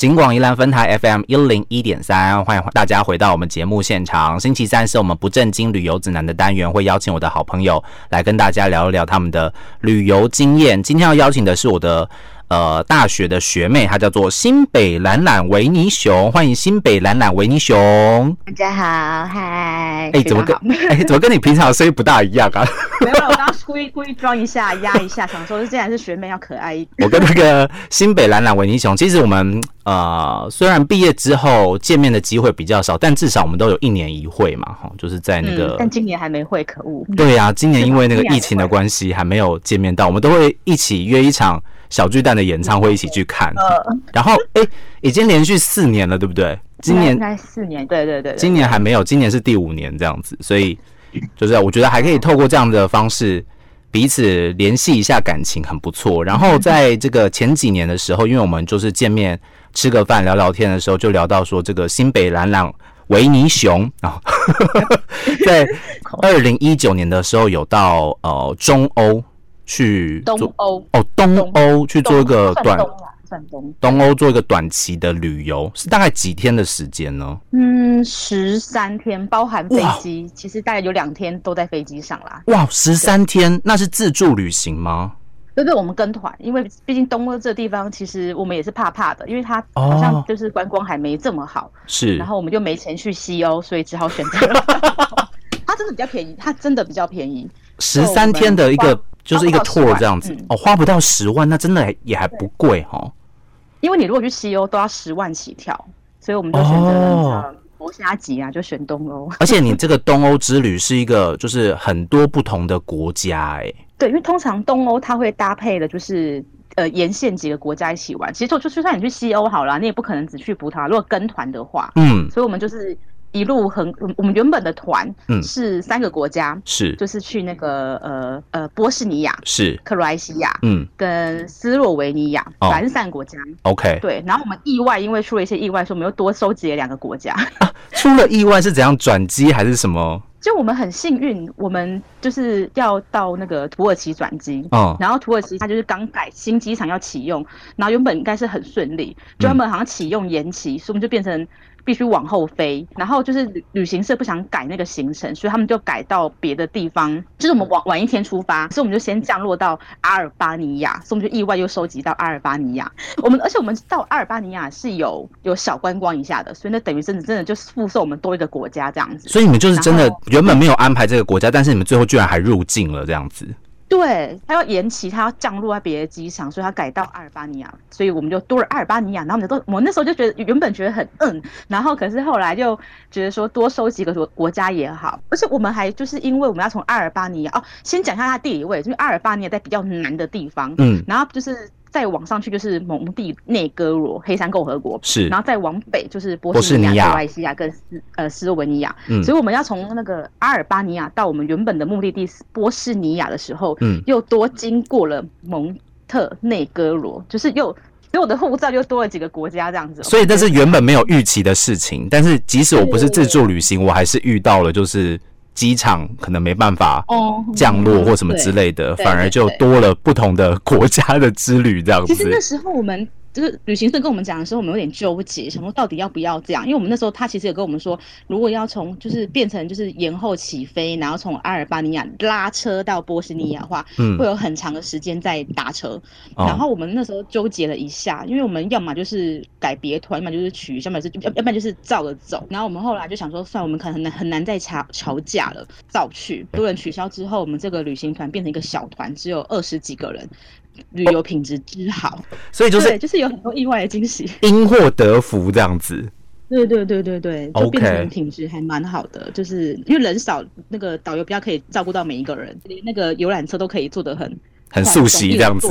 金广宜兰分台 FM 一零一点三，欢迎大家回到我们节目现场。星期三是我们不正经旅游指南的单元，会邀请我的好朋友来跟大家聊一聊他们的旅游经验。今天要邀请的是我的。呃，大学的学妹，她叫做新北懒懒维尼熊，欢迎新北懒懒维尼熊。大家好，嗨。哎，怎么跟哎怎么跟你平常的声音不大一样啊？没有，我刚刚故意故意装一下，压一下，想说是既然是学妹，要可爱一点。我跟那个新北懒懒维尼熊，其实我们呃虽然毕业之后见面的机会比较少，但至少我们都有一年一会嘛，哈，就是在那个。但今年还没会，可恶。对呀，今年因为那个 疫情的关系，还没有见面到，我们都会一起约一场。小巨蛋的演唱会一起去看，然后哎，已经连续四年了，对不对？今年应该四年，对对对。今年还没有，今年是第五年这样子，所以就是我觉得还可以透过这样的方式彼此联系一下感情，很不错。然后在这个前几年的时候，因为我们就是见面吃个饭聊聊天的时候，就聊到说这个新北蓝朗维尼熊啊，在 二零一九年的时候有到呃中欧。去东欧哦，东欧去做一个短东东欧做一个短期的旅游，是大概几天的时间呢？嗯，十三天，包含飞机，其实大概有两天都在飞机上啦。哇，十三天，那是自助旅行吗？对对，我们跟团，因为毕竟东欧这地方，其实我们也是怕怕的，因为它好像就是观光还没这么好。是，然后我们就没钱去西欧，所以只好选择。它真的比较便宜，它真的比较便宜。十三天的一个。就是一个 tour 这样子哦，花不到十万，那真的也还不贵哈。因为你如果去西欧都要十万起跳，所以我们就选择国家级啊，就选东欧。而且你这个东欧之旅是一个就是很多不同的国家哎。对，因为通常东欧它会搭配的就是呃沿线几个国家一起玩。其实就就算你去西欧好了，你也不可能只去葡萄牙。如果跟团的话，嗯，所以我们就是。一路很，我们原本的团是三个国家，是就是去那个呃呃波士尼亚，是克罗埃西亚，嗯，跟斯洛维尼亚，反正三国家。OK，对，然后我们意外，因为出了一些意外，所以我们又多收集了两个国家。出了意外是怎样转机还是什么？就我们很幸运，我们就是要到那个土耳其转机，哦，然后土耳其它就是刚改新机场要启用，然后原本应该是很顺利，就他们好像启用延期，所以我们就变成。必须往后飞，然后就是旅旅行社不想改那个行程，所以他们就改到别的地方。就是我们晚晚一天出发，所以我们就先降落到阿尔巴尼亚，所以我们就意外又收集到阿尔巴尼亚。我们而且我们到阿尔巴尼亚是有有小观光一下的，所以那等于真的真的就附送我们多一个国家这样子。所以你们就是真的原本没有安排这个国家，但是你们最后居然还入境了这样子。对他要延期，他要降落在别的机场，所以他改到阿尔巴尼亚，所以我们就多了阿尔巴尼亚。然后我们都，我那时候就觉得原本觉得很嗯，然后可是后来就觉得说多收几个国国家也好，而且我们还就是因为我们要从阿尔巴尼亚哦，先讲一下它地理位置，因为阿尔巴尼亚在比较南的地方，嗯，然后就是。再往上去就是蒙蒂内哥罗黑山共和国，是，然后再往北就是波斯尼亚、克罗埃西亚跟斯呃斯洛文尼亚，嗯，所以我们要从那个阿尔巴尼亚到我们原本的目的地波斯尼亚的时候，嗯，又多经过了蒙特内哥罗，就是又所以我的护照又多了几个国家这样子，所以这是原本没有预期的事情，但是即使我不是自助旅行，我还是遇到了就是。机场可能没办法降落或什么之类的，反而就多了不同的国家的之旅这样子。其实那时候我们。就是旅行社跟我们讲的时候，我们有点纠结，想说到底要不要这样？因为我们那时候他其实也跟我们说，如果要从就是变成就是延后起飞，然后从阿尔巴尼亚拉车到波斯尼亚的话，嗯，会有很长的时间在搭车。然后我们那时候纠结了一下，因为我们要么就是改别团，要么就是取，要么是要要不然就是照着走。然后我们后来就想说，算我们可能很难很难再吵吵架了，照去。多人取消之后，我们这个旅行团变成一个小团，只有二十几个人。旅游品质之好，所以就是就是有很多意外的惊喜，因祸得福这样子。对对对对对，就变成品质还蛮好的，就是因为人少，那个导游比较可以照顾到每一个人，连那个游览车都可以坐得很很速悉这样子。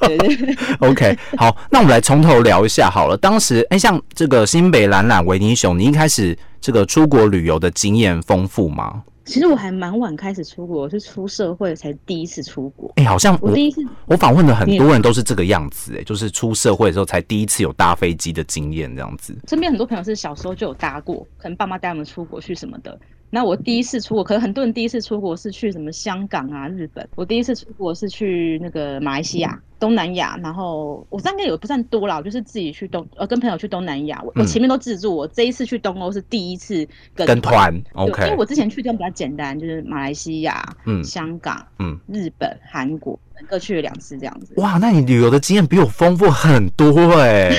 对对。OK，好，那我们来从头聊一下好了。当时哎，像这个新北蓝蓝维尼熊，你一开始这个出国旅游的经验丰富吗？其实我还蛮晚开始出国，是出社会才第一次出国。哎，好像我第一次，我访问的很多人都是这个样子，哎，就是出社会的时候才第一次有搭飞机的经验这样子。身边很多朋友是小时候就有搭过，可能爸妈带他们出国去什么的，那我第一次出国，可能很多人第一次出国是去什么香港啊、日本。我第一次出国是去那个马来西亚、东南亚，然后我应该也不算多啦，我就是自己去东呃跟朋友去东南亚。我我前面都自助，我这一次去东欧是第一次跟跟团，OK，因为我之前去的地方比较简单，就是马来西亚、嗯。香港、嗯，日本、韩国各去了两次这样子。哇，那你旅游的经验比我丰富很多哎、那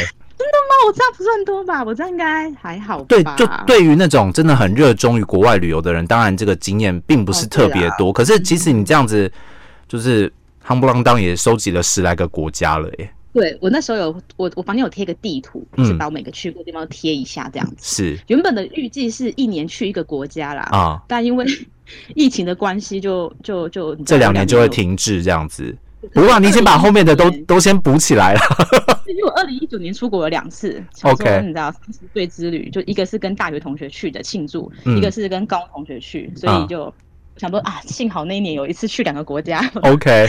我这样不算多吧？我这样应该还好吧？对，就对于那种真的很热衷于国外旅游的人，当然这个经验并不是特别多。可是其实你这样子，就是夯不啷当也收集了十来个国家了耶。对我那时候有我我房间有贴个地图，嗯就是把我每个去过的地方都贴一下这样子。是原本的预计是一年去一个国家啦，啊，但因为 疫情的关系就，就就这两年就会停滞这样子。不过你先把后面的都都先补起来了。因为我二零一九年出国了两次 OK 你知道三十岁之旅，就一个是跟大学同学去的庆祝，嗯一个是跟高中同学去，所以就想说啊，幸好那一年有一次去两个国家。OK，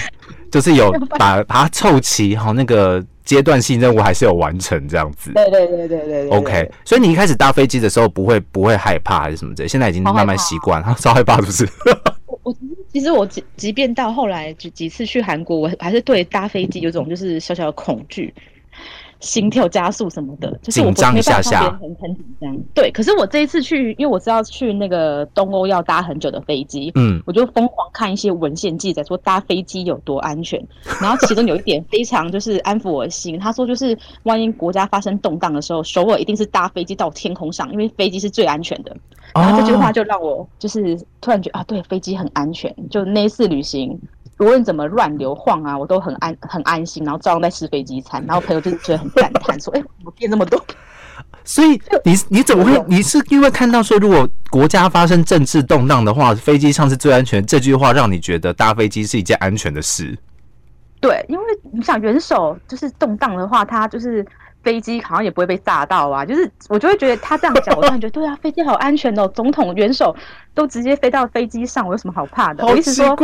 就是有把把它凑齐，好那个阶段性任务还是有完成这样子。对对对对对对 OK，所以你一开始搭飞机的时候不会不会害怕还是什么之类，现在已经慢慢习惯，超害怕是不是？我我其实其实我即即便到后来几几次去韩国，我还是对搭飞机有种就是小小的恐惧，心跳加速什么的，就是我紧张下下很很紧张。对，可是我这一次去，因为我知道去那个东欧要搭很久的飞机，嗯，我就疯狂看一些文献记载说搭飞机有多安全，然后其中有一点非常就是安抚我的心，他说就是万一国家发生动荡的时候，首尔一定是搭飞机到天空上，因为飞机是最安全的。然后这句话就让我就是突然觉得啊，对，飞机很安全。就那一次旅行，无论怎么乱流晃啊，我都很安很安心，然后照样在吃飞机餐。然后朋友就是觉得很感叹，说：“ 哎、我变那么多。所以你你怎么会？你是因为看到说，如果国家发生政治动荡的话，飞机上是最安全，这句话让你觉得搭飞机是一件安全的事？”对，因为你想元首就是动荡的话，他就是飞机好像也不会被炸到啊。就是我就会觉得他这样讲，我突然觉得对啊，飞机好安全哦，总统元首都直接飞到飞机上，我有什么好怕的？我意思说。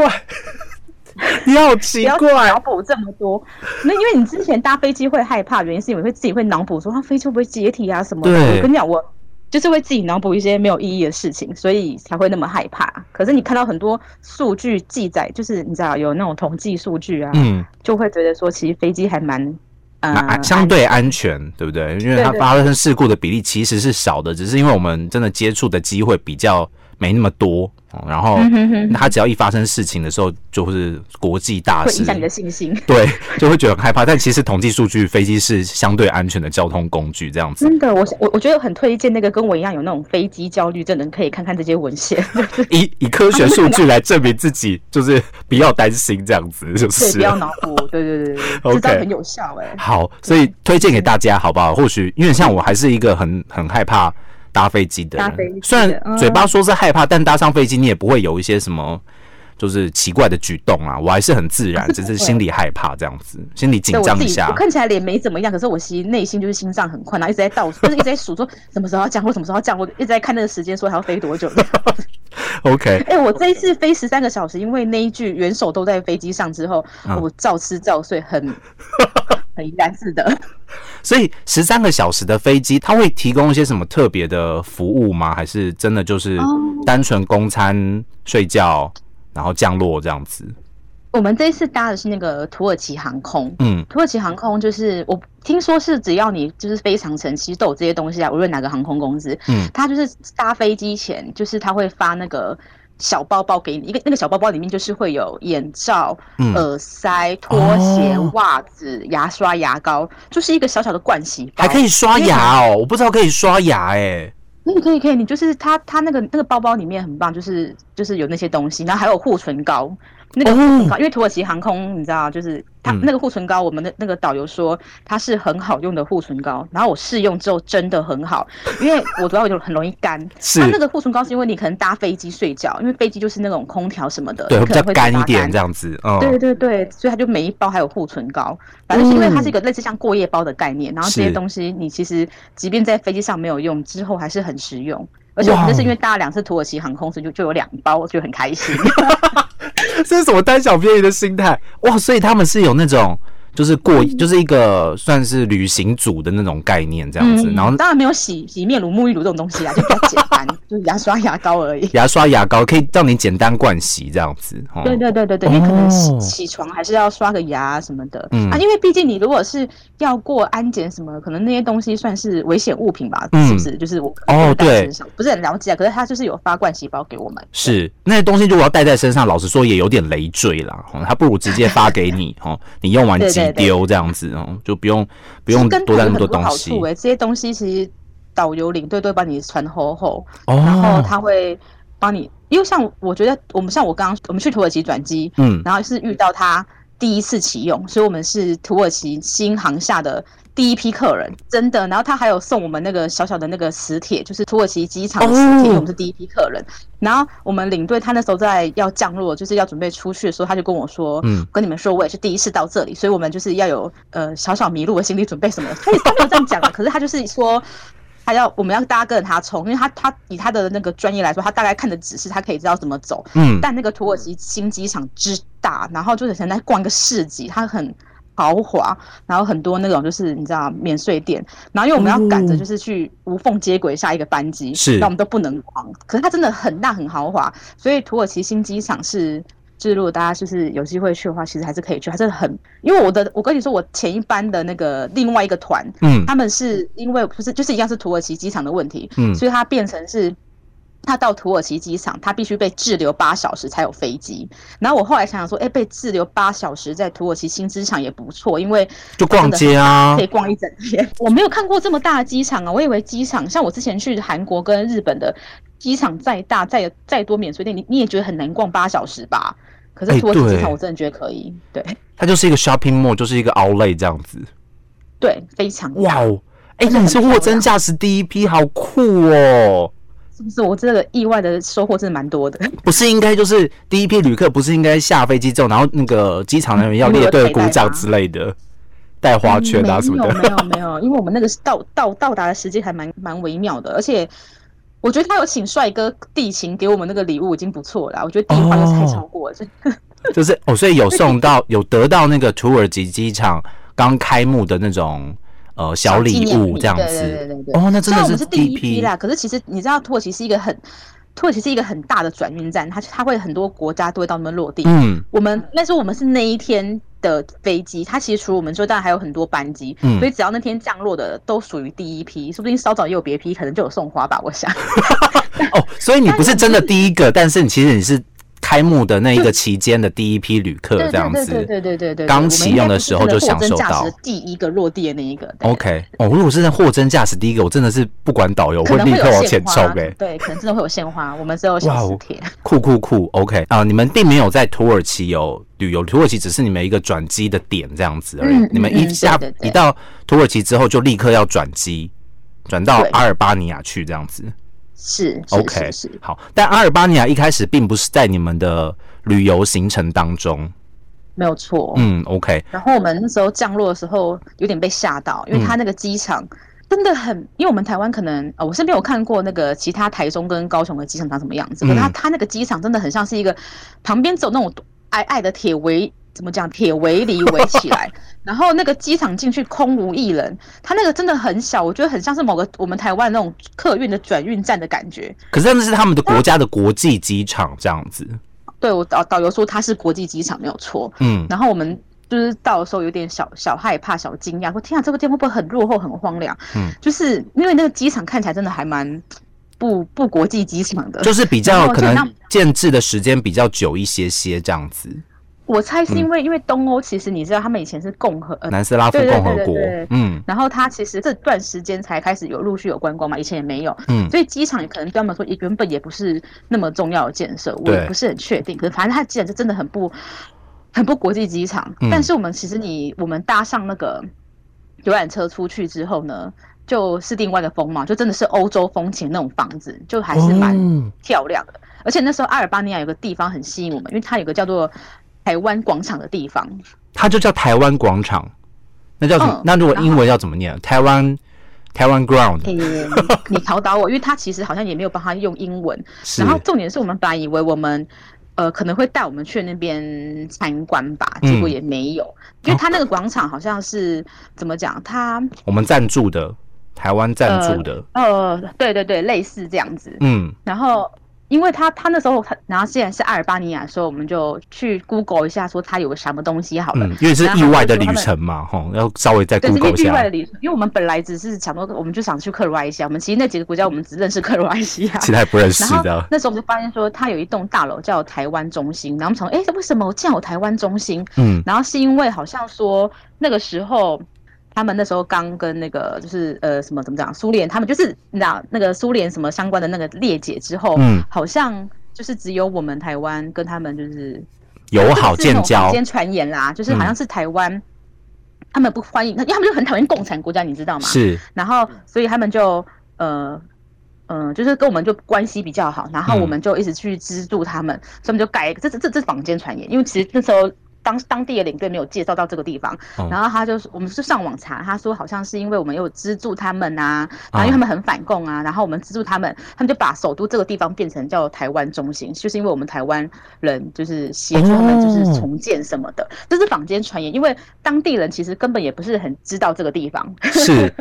怪，你好奇怪脑补这么多。那因为你之前搭飞机会害怕，原因是因为会自己会脑补说，啊，飞机会不会解体啊什么的。对我跟你讲，我就是会自己脑补一些没有意义的事情，所以才会那么害怕。可是你看到很多数据记载，就是你知道有那种统计数据啊，嗯，就会觉得说，其实飞机还蛮。呃那相对安全，对不对？因为它发生事故的比例其实是少的，只是因为我们真的接触的机会比较没那么多，哦然后嗯哼哼它只要一发生事情的时候，就是国际大事会影，响你的信心。对，就会觉得很害怕。但其实统计数据，飞机是相对安全的交通工具，这样子。真的，我我我觉得很推荐那个跟我一样有那种飞机焦虑症的人，可以看看这些文献，以以科学数据来证明自己，就是不要担心这样子，就对，是不要脑补，对对对对 对，OK 很有效哎、好，所以推荐给大家，好不好？或许因为像我还是一个很很害怕搭飞机的虽然嘴巴说是害怕，但搭上飞机你也不会有一些什么就是奇怪的举动啊，我还是很自然，只是心里害怕这样子，心里紧张一下我。看起来脸没怎么样，可是我其实内心就是心脏很快，然后一直在倒数，就 是一直在数说什么时候要降落，什么时候要降落，一直在看那个时间，说还要飞多久。OK，哎、我这一次飞十三个小时，因为那一句元首都在飞机上之后，嗯我照吃照睡，很很怡然是的。所以十三个小时的飞机，它会提供一些什么特别的服务吗？还是真的就是哦单纯供餐、睡觉，然后降落这样子？我们这一次搭的是那个土耳其航空。嗯，土耳其航空就是我听说是只要你就是飞长城，其实都有这些东西啊，无论哪个航空公司，嗯，它就是搭飞机前，就是它会发那个小包包给你，一个那个小包包里面就是会有眼罩、嗯。耳塞、拖鞋、哦袜子、牙刷、牙膏，就是一个小小的盥洗包，还可以刷牙哦，我不知道可以刷牙哎、可以可以可以，你就是它它那个那个包包里面很棒，就是就是有那些东西，然后还有护唇膏。那个护唇膏，因为土耳其航空你知道，就是它那个护唇膏，我们的那个导游说它是很好用的护唇膏，然后我试用之后真的很好，因为我主要就很容易干。是。它那个护唇膏是因为你可能搭飞机睡觉，因为飞机就是那种空调什么的，对，比较干一点这样子，嗯，对对对，所以它就每一包还有护唇膏，反正是因为它是一个类似像过夜包的概念，然后这些东西你其实即便在飞机上没有用，之后还是很实用。而且我们这是因为搭了两次土耳其航空，所以就就有两包，我觉得很开心。这是什么贪小便宜的心态哇？所以他们是有那种就是过就是一个算是旅行组的那种概念这样子，嗯然后当然没有洗洗面乳、沐浴乳这种东西啊，就比较简单，就是牙刷、牙膏而已。牙刷牙膏可以让你简单盥洗这样子。哦。对对对对对，因为可能起床还是要刷个牙什么的、嗯。啊，因为毕竟你如果是要过安检什么，可能那些东西算是危险物品吧，嗯。是不是？就是我哦对。不是很了解啊，可是他就是有发盥洗包给我们，是。那些东西如果要带在身上，老实说也有点累赘啦。哦，他不如直接发给你哦，你用完即丢这样子哦，就不用不用多带那么多东西。这些东西其实导游领队都会帮你传厚厚，哦。然后他会帮你，因为像我觉得我们像我刚刚我们去土耳其转机，嗯。然后是遇到他第一次启用，所以我们是土耳其新航下的第一批客人，真的。然后他还有送我们那个小小的那个磁铁，就是土耳其机场的磁铁，哦因为我们是第一批客人。然后我们领队他那时候在要降落，就是要准备出去的时候，他就跟我说：“嗯跟你们说，我也是第一次到这里，所以我们就是要有呃小小迷路的心理准备什么的。”他也他没有这样讲啊，可是他就是说。他要我们要大家跟着他冲，因为他他以他的那个专业来说，他大概看的指示，他可以知道怎么走。嗯但那个土耳其新机场之大，然后就是很在逛一个市集，他很豪华，然后很多那种就是你知道免税店，然后因为我们要赶着就是去无缝接轨下一个班机，是那我们都不能逛。可是它真的很大很豪华，所以土耳其新机场是。就是如果大家就是有机会去的话，其实还是可以去。它真的很，因为我的我跟你说，我前一班的那个另外一个团，嗯他们是因为不是就是一样是土耳其机场的问题，嗯所以它变成是。他到土耳其机场，他必须被滞留八小时才有飞机。然后我后来想想说，哎、被滞留八小时在土耳其新机场也不错，因为就逛街啊可以逛一整天。我没有看过这么大的机场啊，我以为机场像我之前去韩国跟日本的机场再大再再多免税店，你你也觉得很难逛八小时吧？可哎是土耳其机对场我真的觉得可以，对它就是一个 shopping mall，就是一个 outlet 这样子。对，非常大哇哦，哎、你是货真价实第一批，好酷哦！是不是？我这个意外的收获真的蛮多的。不是应该就是第一批旅客，不是应该下飞机之后，然后那个机场人员要列队鼓掌之类的，带花圈啊什么的。嗯没有没有没有，因为我们那个到到到达的时间还蛮蛮微妙的，而且我觉得他有请帅哥地勤给我们那个礼物已经不错了啊，我觉得第一花就是太超过了，这就是哦，所以有送到 有得到那个土耳其机场刚开幕的那种呃小礼物这样子对对子对对对。哦，那真的是第第一批啦，可是其实你知道土耳其是一个很土耳其是一个很大的转运站，它它会很多国家都会到那边落地。嗯我们那时候我们是那一天的飞机，它其实除了我们之外，当然还有很多班机，嗯所以只要那天降落的都属于第一批，说不定稍早也有别批，可能就有送花吧，我想。哦，所以你不是真的第一个，但是你其实你是开幕的那一个期间的第一批旅客这样子。对对对对对，刚启用的时候就享受到第一个落地的那一个。OK，哦，如果是在货真价实第一个，我真的是不管导游，会有立刻往前冲哎、对，可能真的会有鲜花，我们只有哇哦小磁铁。酷酷酷，OK 啊、你们并没有在土耳其有旅游，土耳其只是你们一个转机的点这样子而已。嗯你们一下、一到土耳其之后，就立刻要转机，转到阿尔巴尼亚去这样子。是是 OK，是是，好，但阿尔巴尼亚一开始并不是在你们的旅游行程当中。没有错。嗯，OK，然后我们那时候降落的时候有点被吓到，因为它那个机场真的很，因为我们台湾可能呃，我身边有看过那个其他台中跟高雄的机场长什么样子，可是它嗯它那个机场真的很像是一个旁边走那种矮矮的铁围。怎么讲？铁围篱围起来，然后那个机场进去空无一人，它那个真的很小，我觉得很像是某个我们台湾那种客运的转运站的感觉。可是那是他们的国家的国际机场这样子。对我导导游说它是国际机场没有错，嗯，然后我们就是到的时候有点小小害怕、小惊讶，说天啊，这个店会不会很落后、很荒凉？嗯，就是因为那个机场看起来真的还蛮不不国际机场的，就是比然较可能建制的时间比较久一些些这样子。我猜是因为、因为东欧其实你知道他们以前是共和，呃，南斯拉夫共和国嗯然后它其实这段时间才开始有陆续有观光嘛，以前也没有，嗯所以机场可能对他们说也原本也不是那么重要的建设，我也不是很确定。可是反正它机场就真的很不很不国际机场。嗯但是我们其实你我们搭上那个游览车出去之后呢，就是另外的风貌，就真的是欧洲风情那种房子，就还是蛮哦漂亮的。而且那时候阿尔巴尼亚有个地方很吸引我们，因为它有个叫做台湾广场的地方。它就叫台湾广场，那叫什么？嗯那如果英文要怎么念？台湾台湾 ground 诶、你考倒我，因为它其实好像也没有帮他用英文。然后重点是我们本来以为我们呃，可能会带我们去那边参观吧，结果也没有，因为他那个广场好像是怎么讲，他我们赞助的，台湾赞助的，呃，对对对，类似这样子，嗯，然后。因为他他那时候他，然后既然是阿尔巴尼亚所以，我们就去 Google 一下，说他有个什么东西好了。嗯，因为是意外的旅程嘛，吼，要稍微再 Google 一下。意外的旅程，因为我们本来只是想说，我们就想去克罗埃西亚。我们其实那几个国家，我们只认识克罗埃西亚，其他不认识的。那时候我们就发现说，他有一栋大楼叫台湾中心，然后我们想，哎，为什么这样有台湾中心？嗯，然后是因为好像说那个时候。他们那时候刚跟那个就是呃什么怎么讲苏联，他们就是你知道那个苏联什么相关的那个裂解之后，嗯，好像就是只有我们台湾跟他们就是友好建交。先传言啦，就是好像是台湾他们不欢迎，因为他们就很讨厌共产国家，你知道吗？是。然后所以他们就呃嗯，就是跟我们就关系比较好，然后我们就一直去资助他们，所以我们就改这这这这坊间传言，因为其实那时候。当当地的领队没有介绍到这个地方，然后他就我们是上网查，他说好像是因为我们有资助他们啊，然后因为他们很反共啊，然后我们资助他们，他们就把首都这个地方变成叫台湾中心，就是因为我们台湾人就是协助他们就是重建什么的，这是坊间传言，因为当地人其实根本也不是很知道这个地方。是。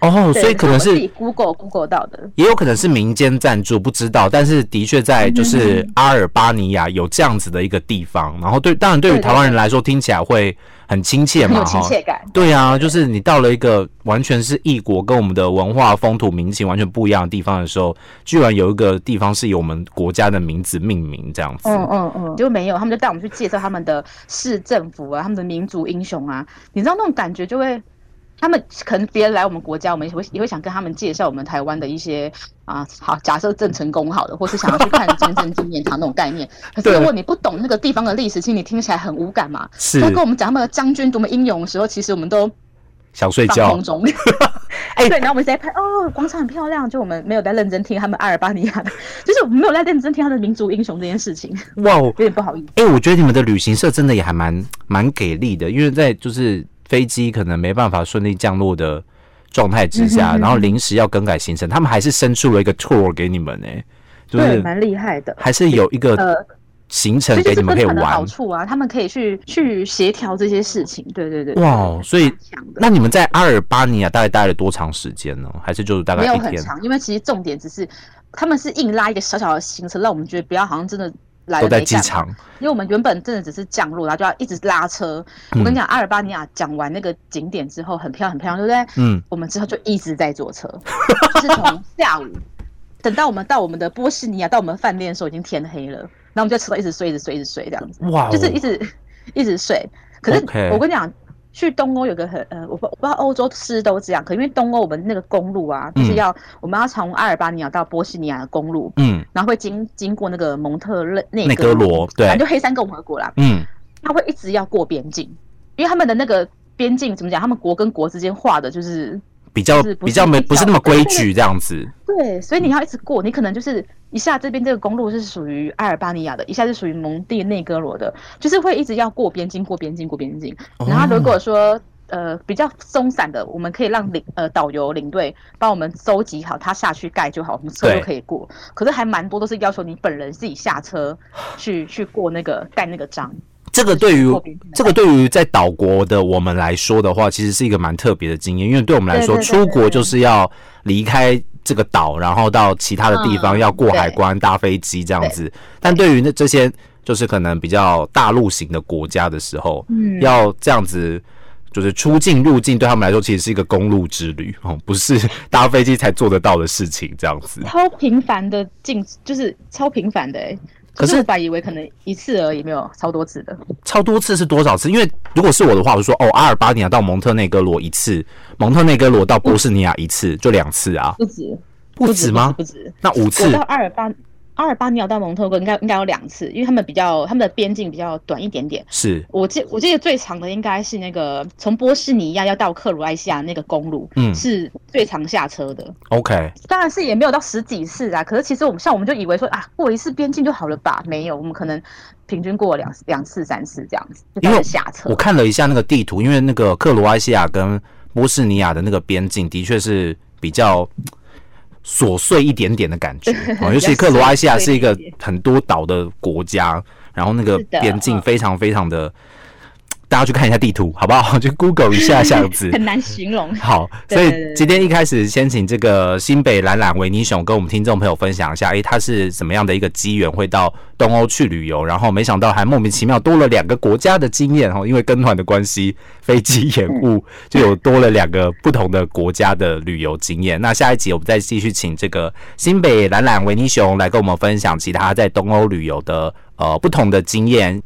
哦，所以可能是 Google Google 到的，也有可能是民间赞助，不知道。但是的确在就是阿尔巴尼亚有这样子的一个地方，然后对，当然对于台湾人来说听起来会很亲切嘛，有亲切感。对啊，就是你到了一个完全是异国，跟我们的文化、风土民情完全不一样的地方的时候，居然有一个地方是以我们国家的名字命名这样子。嗯嗯嗯，就没有，他们就带我们去介绍他们的市政府啊，他们的民族英雄啊，你知道那种感觉就会。他们可能别人来我们国家，我们也会也会想跟他们介绍我们台湾的一些啊，好，假设郑成功好了，或是想要去看真正纪念堂那种概念。可是如果你不懂那个地方的历史，其实你听起来很无感嘛。是。他跟我们讲他们的将军多么英勇的时候，其实我们都想睡觉。中。哎，对，然后我们在拍哦，广场很漂亮，就我们没有在认真听他们阿尔巴尼亚的，就是我们没有在认真听他的民族英雄这件事情。哇，有点不好意思。哎，我觉得你们的旅行社真的也还蛮蛮给力的，因为在就是。飞机可能没办法顺利降落的状态之下，然后临时要更改行程，他们还是伸出了一个 tour 给你们呢，对，蛮厉害的，还是有一个呃行程给你们可以玩。好处啊，他们可以去去协调这些事情，对对对。哇，所以那你们在阿尔巴尼亚大概待了多长时间呢？还是就是大概没有很长？因为其实重点只是他们是硬拉一个小小的行程，让我们觉得不要好像真的。都在机场，因为我们原本真的只是降落，然后就要一直拉车。我跟你讲，阿尔巴尼亚讲完那个景点之后，很漂亮，很漂亮，对不对？嗯。我们之后就一直在坐车，就是从下午等到我们到我们的波士尼亚，到我们饭店的时候已经天黑了，然后我们就吃到一直睡，一直睡，一直睡这样子。哇！就是一直一直睡。可是我跟你讲。去东欧有个很呃，我不我不知道欧洲是都这样，可因为东欧我们那个公路啊，就是要我们要从阿尔巴尼亚到波西尼亚的公路，嗯，然后会经经过那个蒙特内内哥罗，对，就黑山共和国啦，嗯，他会一直要过边境，因为他们的那个边境怎么讲，他们国跟国之间画的就是。比较比较没不是那么规矩这样子，对，所以你要一直过，你可能就是一下这边这个公路是属于阿尔巴尼亚的，一下是属于蒙蒂内哥罗的，就是会一直要过边境，过边境，过边境。然后如果说呃比较松散的，我们可以让领呃导游领队帮我们收集好，他下去盖就好，我们车就可以过。可是还蛮多都是要求你本人自己下车去去过那个盖那个章。这个对于这个对于在岛国的我们来说的话，其实是一个蛮特别的经验，因为对我们来说，出国就是要离开这个岛，然后到其他的地方要过海关、搭飞机这样子。但对于那这些就是可能比较大陆型的国家的时候，嗯，要这样子就是出境入境，对他们来说其实是一个公路之旅 哦，不是搭飞机才做得到的事情，这样子。超频繁的进，就是超频繁的哎。可是我本以为可能一次而已，没有超多次的。超多次是多少次？因为如果是我的话，我说哦，阿尔巴尼亚到蒙特内哥罗一次，蒙特内哥罗到波士尼亚一次，就两次啊？不止，不止吗？不止，那五次。到阿尔巴。阿尔巴尼亚到蒙特哥应该应该有两次，因为他们比较他们的边境比较短一点点。是我记我记得最长的应该是那个从波士尼亚要到克罗埃西亚那个公路，嗯，是最长下车的。OK，当然是也没有到十几次啊。可是其实我们像我们就以为说啊过一次边境就好了吧？没有，我们可能平均过两两次三次这样子。因为下车，我看了一下那个地图，因为那个克罗埃西亚跟波士尼亚的那个边境的确是比较。琐碎一点点的感觉，尤其克罗埃西亚是一个很多岛的国家，然后那个边境嗯。非常非常的，大家去看一下地图好不好？就 Google 一下这样子。很难形容。好，所以今天一开始先请这个新北懒懒维尼熊跟我们听众朋友分享一下，诶，他是什么样的一个机缘会到东欧去旅游，然后没想到还莫名其妙多了两个国家的经验哦，因为跟团的关系，飞机延误 就有多了两个不同的国家的旅游经验。那下一集我们再继续请这个新北懒懒维尼熊来跟我们分享其他在东欧旅游的呃不同的经验。